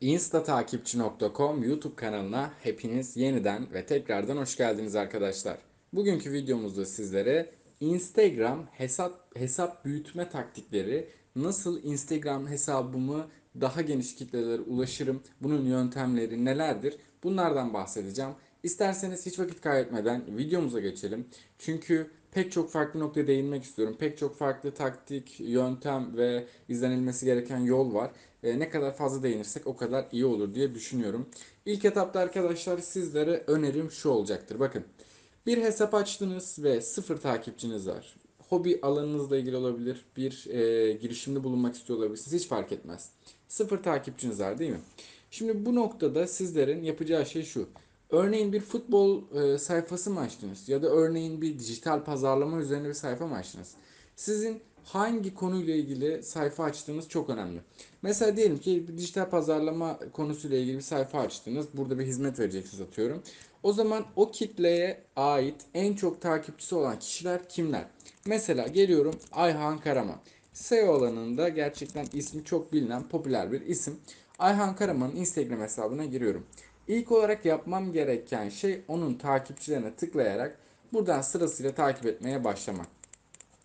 instatakipçi.com YouTube kanalına hepiniz yeniden ve tekrardan hoş geldiniz arkadaşlar. Bugünkü videomuzda sizlere Instagram hesap hesap büyütme taktikleri, nasıl Instagram hesabımı daha geniş kitlelere ulaşırım, bunun yöntemleri nelerdir? Bunlardan bahsedeceğim. İsterseniz hiç vakit kaybetmeden videomuza geçelim. Çünkü pek çok farklı noktaya değinmek istiyorum. Pek çok farklı taktik, yöntem ve izlenilmesi gereken yol var. E, ne kadar fazla değinirsek o kadar iyi olur diye düşünüyorum. İlk etapta arkadaşlar sizlere önerim şu olacaktır. Bakın bir hesap açtınız ve sıfır takipçiniz var. Hobi alanınızla ilgili olabilir. Bir e, girişimde bulunmak istiyor olabilirsiniz. Hiç fark etmez. Sıfır takipçiniz var değil mi? Şimdi bu noktada sizlerin yapacağı şey şu. Örneğin bir futbol e, sayfası mı açtınız? Ya da örneğin bir dijital pazarlama üzerine bir sayfa mı açtınız? Sizin hangi konuyla ilgili sayfa açtığınız çok önemli. Mesela diyelim ki bir dijital pazarlama konusuyla ilgili bir sayfa açtınız. Burada bir hizmet vereceksiniz atıyorum. O zaman o kitleye ait en çok takipçisi olan kişiler kimler? Mesela geliyorum Ayhan Karaman. SEO alanında gerçekten ismi çok bilinen popüler bir isim. Ayhan Karaman'ın Instagram hesabına giriyorum. İlk olarak yapmam gereken şey onun takipçilerine tıklayarak buradan sırasıyla takip etmeye başlamak.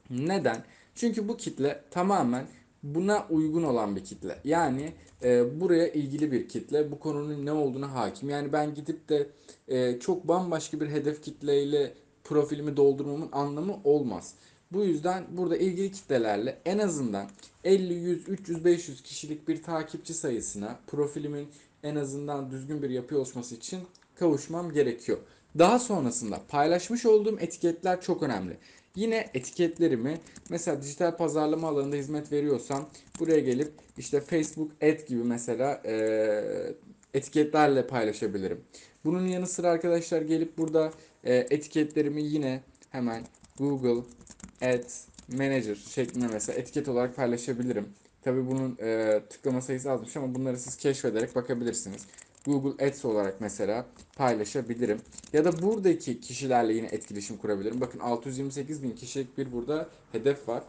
Neden? Çünkü bu kitle tamamen buna uygun olan bir kitle. Yani e, buraya ilgili bir kitle. Bu konunun ne olduğuna hakim. Yani ben gidip de e, çok bambaşka bir hedef kitleyle profilimi doldurmamın anlamı olmaz. Bu yüzden burada ilgili kitlelerle en azından 50, 100, 300, 500 kişilik bir takipçi sayısına profilimin en azından düzgün bir yapı oluşması için kavuşmam gerekiyor. Daha sonrasında paylaşmış olduğum etiketler çok önemli. Yine etiketlerimi mesela dijital pazarlama alanında hizmet veriyorsam buraya gelip işte Facebook Ad gibi mesela e, etiketlerle paylaşabilirim. Bunun yanı sıra arkadaşlar gelip burada e, etiketlerimi yine hemen Google Ads Manager şeklinde mesela etiket olarak paylaşabilirim. Tabi bunun e, tıklama sayısı azmış ama bunları siz keşfederek bakabilirsiniz. Google Ads olarak mesela paylaşabilirim. Ya da buradaki kişilerle yine etkileşim kurabilirim. Bakın 628 bin kişilik bir burada hedef var.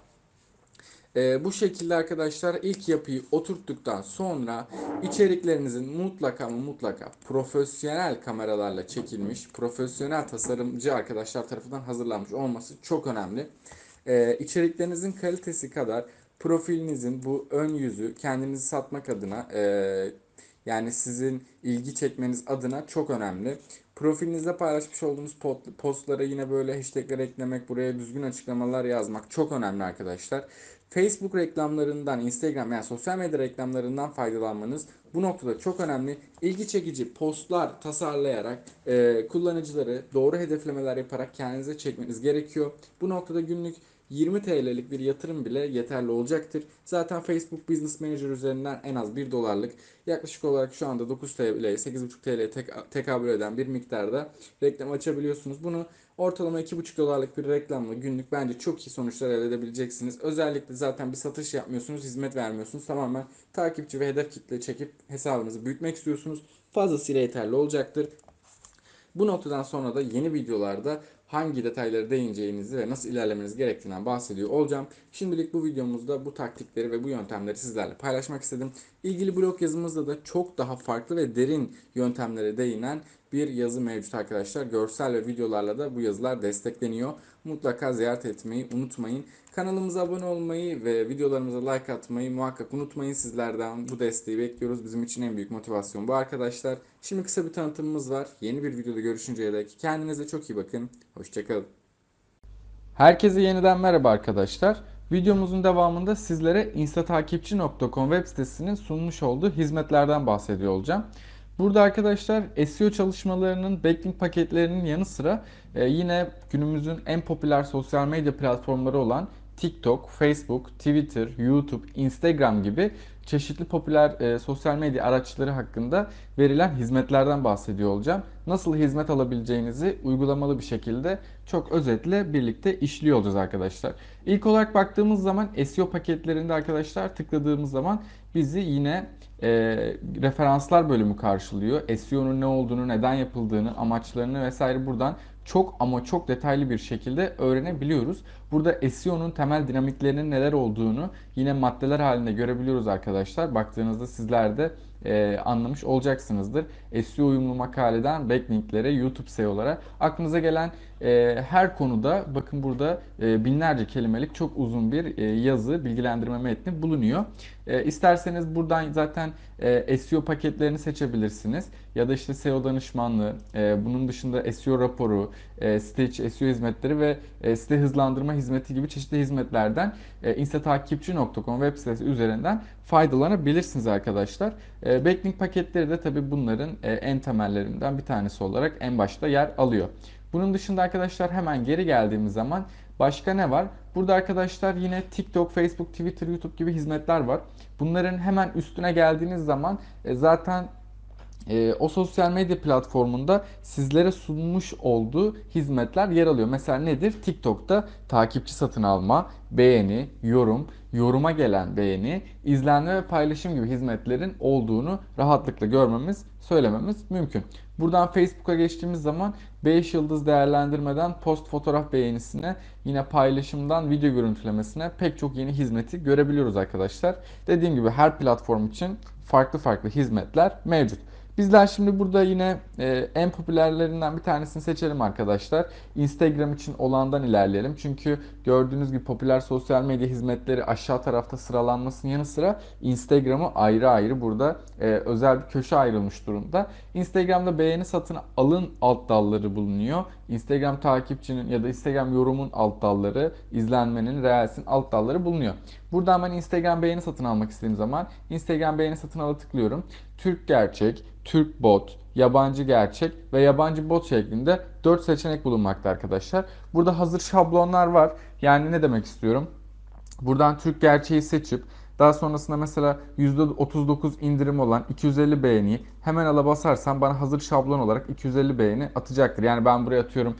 Ee, bu şekilde arkadaşlar ilk yapıyı oturttuktan sonra içeriklerinizin mutlaka ama mutlaka profesyonel kameralarla çekilmiş, profesyonel tasarımcı arkadaşlar tarafından hazırlanmış olması çok önemli. Ee, içeriklerinizin kalitesi kadar profilinizin bu ön yüzü kendinizi satmak adına e, yani sizin ilgi çekmeniz adına çok önemli. Profilinizde paylaşmış olduğunuz postlara yine böyle hashtagler eklemek, buraya düzgün açıklamalar yazmak çok önemli arkadaşlar. Facebook reklamlarından, Instagram yani sosyal medya reklamlarından faydalanmanız bu noktada çok önemli. İlgi çekici postlar tasarlayarak e, kullanıcıları doğru hedeflemeler yaparak kendinize çekmeniz gerekiyor. Bu noktada günlük 20 TL'lik bir yatırım bile yeterli olacaktır. Zaten Facebook Business Manager üzerinden en az 1 dolarlık yaklaşık olarak şu anda 9 TL, 8,5 TL tek, tekabül eden bir miktarda reklam açabiliyorsunuz. Bunu ortalama 2,5 dolarlık bir reklamla günlük bence çok iyi sonuçlar elde edebileceksiniz. Özellikle zaten bir satış yapmıyorsunuz, hizmet vermiyorsunuz. Tamamen takipçi ve hedef kitle çekip hesabınızı büyütmek istiyorsunuz. Fazlasıyla yeterli olacaktır. Bu noktadan sonra da yeni videolarda hangi detayları değineceğinizi ve nasıl ilerlemeniz gerektiğinden bahsediyor olacağım. Şimdilik bu videomuzda bu taktikleri ve bu yöntemleri sizlerle paylaşmak istedim. İlgili blog yazımızda da çok daha farklı ve derin yöntemlere değinen bir yazı mevcut arkadaşlar. Görsel ve videolarla da bu yazılar destekleniyor. Mutlaka ziyaret etmeyi unutmayın. Kanalımıza abone olmayı ve videolarımıza like atmayı muhakkak unutmayın. Sizlerden bu desteği bekliyoruz. Bizim için en büyük motivasyon bu arkadaşlar. Şimdi kısa bir tanıtımımız var. Yeni bir videoda görüşünceye dek kendinize çok iyi bakın. Hoşçakalın. Herkese yeniden merhaba arkadaşlar. Videomuzun devamında sizlere instatakipçi.com web sitesinin sunmuş olduğu hizmetlerden bahsediyor olacağım. Burada arkadaşlar SEO çalışmalarının backlink paketlerinin yanı sıra e, yine günümüzün en popüler sosyal medya platformları olan TikTok, Facebook, Twitter, YouTube, Instagram gibi çeşitli popüler e, sosyal medya araçları hakkında verilen hizmetlerden bahsediyor olacağım. Nasıl hizmet alabileceğinizi uygulamalı bir şekilde çok özetle birlikte işliyor olacağız arkadaşlar. İlk olarak baktığımız zaman SEO paketlerinde arkadaşlar tıkladığımız zaman bizi yine e, referanslar bölümü karşılıyor. SEO'nun ne olduğunu, neden yapıldığını, amaçlarını vesaire buradan çok ama çok detaylı bir şekilde öğrenebiliyoruz. Burada SEO'nun temel dinamiklerinin neler olduğunu yine maddeler halinde görebiliyoruz arkadaşlar. Baktığınızda sizler de e, anlamış olacaksınızdır. SEO uyumlu makaleden backlinklere, YouTube SEO'lara aklınıza gelen e, her konuda bakın burada e, binlerce kelimelik çok uzun bir e, yazı, bilgilendirme metni bulunuyor. E, isterseniz buradan zaten e, SEO paketlerini seçebilirsiniz. Ya da işte SEO danışmanlığı, e, bunun dışında SEO raporu, e, site içi SEO hizmetleri ve e, site hızlandırma hizmeti gibi çeşitli hizmetlerden e, instatakipçi.com web sitesi üzerinden faydalanabilirsiniz arkadaşlar. E, backlink paketleri de tabii bunların e, en temellerinden bir tanesi olarak en başta yer alıyor. Bunun dışında arkadaşlar hemen geri geldiğimiz zaman başka ne var? Burada arkadaşlar yine TikTok, Facebook, Twitter, YouTube gibi hizmetler var. Bunların hemen üstüne geldiğiniz zaman e, zaten e, o sosyal medya platformunda sizlere sunmuş olduğu hizmetler yer alıyor. Mesela nedir? TikTok'ta takipçi satın alma, beğeni, yorum, yoruma gelen beğeni, izlenme ve paylaşım gibi hizmetlerin olduğunu rahatlıkla görmemiz, söylememiz mümkün. Buradan Facebook'a geçtiğimiz zaman 5 yıldız değerlendirmeden post fotoğraf beğenisine, yine paylaşımdan video görüntülemesine pek çok yeni hizmeti görebiliyoruz arkadaşlar. Dediğim gibi her platform için farklı farklı hizmetler mevcut. Bizler şimdi burada yine e, en popülerlerinden bir tanesini seçelim arkadaşlar. Instagram için olandan ilerleyelim. Çünkü gördüğünüz gibi popüler sosyal medya hizmetleri aşağı tarafta sıralanmasının yanı sıra Instagram'ı ayrı ayrı burada e, özel bir köşe ayrılmış durumda. Instagram'da beğeni satın alın alt dalları bulunuyor. Instagram takipçinin ya da Instagram yorumun alt dalları, izlenmenin, Reels'in alt dalları bulunuyor. Buradan ben Instagram beğeni satın almak istediğim zaman Instagram beğeni satın ala tıklıyorum. Türk gerçek, Türk bot, yabancı gerçek ve yabancı bot şeklinde 4 seçenek bulunmakta arkadaşlar. Burada hazır şablonlar var. Yani ne demek istiyorum? Buradan Türk gerçeği seçip daha sonrasında mesela %39 indirim olan 250 beğeniyi hemen ala basarsam bana hazır şablon olarak 250 beğeni atacaktır. Yani ben buraya atıyorum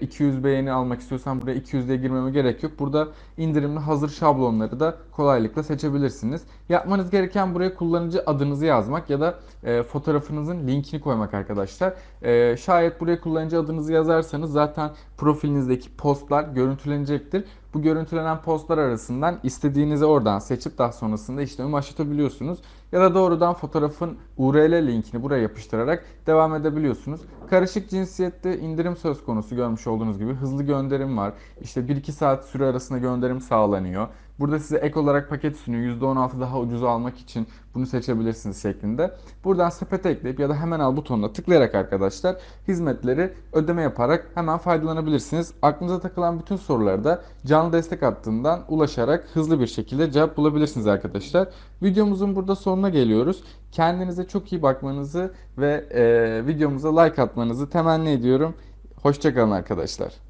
200 e, beğeni almak istiyorsam buraya 200 diye girmeme gerek yok. Burada indirimli hazır şablonları da kolaylıkla seçebilirsiniz. Yapmanız gereken buraya kullanıcı adınızı yazmak ya da e, fotoğrafınızın linkini koymak arkadaşlar. E, şayet buraya kullanıcı adınızı yazarsanız zaten profilinizdeki postlar görüntülenecektir. Bu görüntülenen postlar arasından istediğinizi oradan seçip daha sonrasında işlemi başlatabiliyorsunuz. Ya da doğrudan fotoğrafın URL linkini buraya yapıştırarak devam edebiliyorsunuz. Karışık cinsiyette indirim söz konusu görmüş olduğunuz gibi hızlı gönderim var. İşte 1-2 saat süre arasında gönderim sağlanıyor. Burada size ek olarak paket sunuyor. %16 daha ucuz almak için bunu seçebilirsiniz şeklinde. Buradan sepete ekleyip ya da hemen al butonuna tıklayarak arkadaşlar hizmetleri ödeme yaparak hemen faydalanabilirsiniz. Aklınıza takılan bütün soruları da canlı destek hattından ulaşarak hızlı bir şekilde cevap bulabilirsiniz arkadaşlar. Videomuzun burada sonuna geliyoruz. Kendinize çok iyi bakmanızı ve e, videomuza like atmanızı temenni ediyorum. Hoşçakalın arkadaşlar.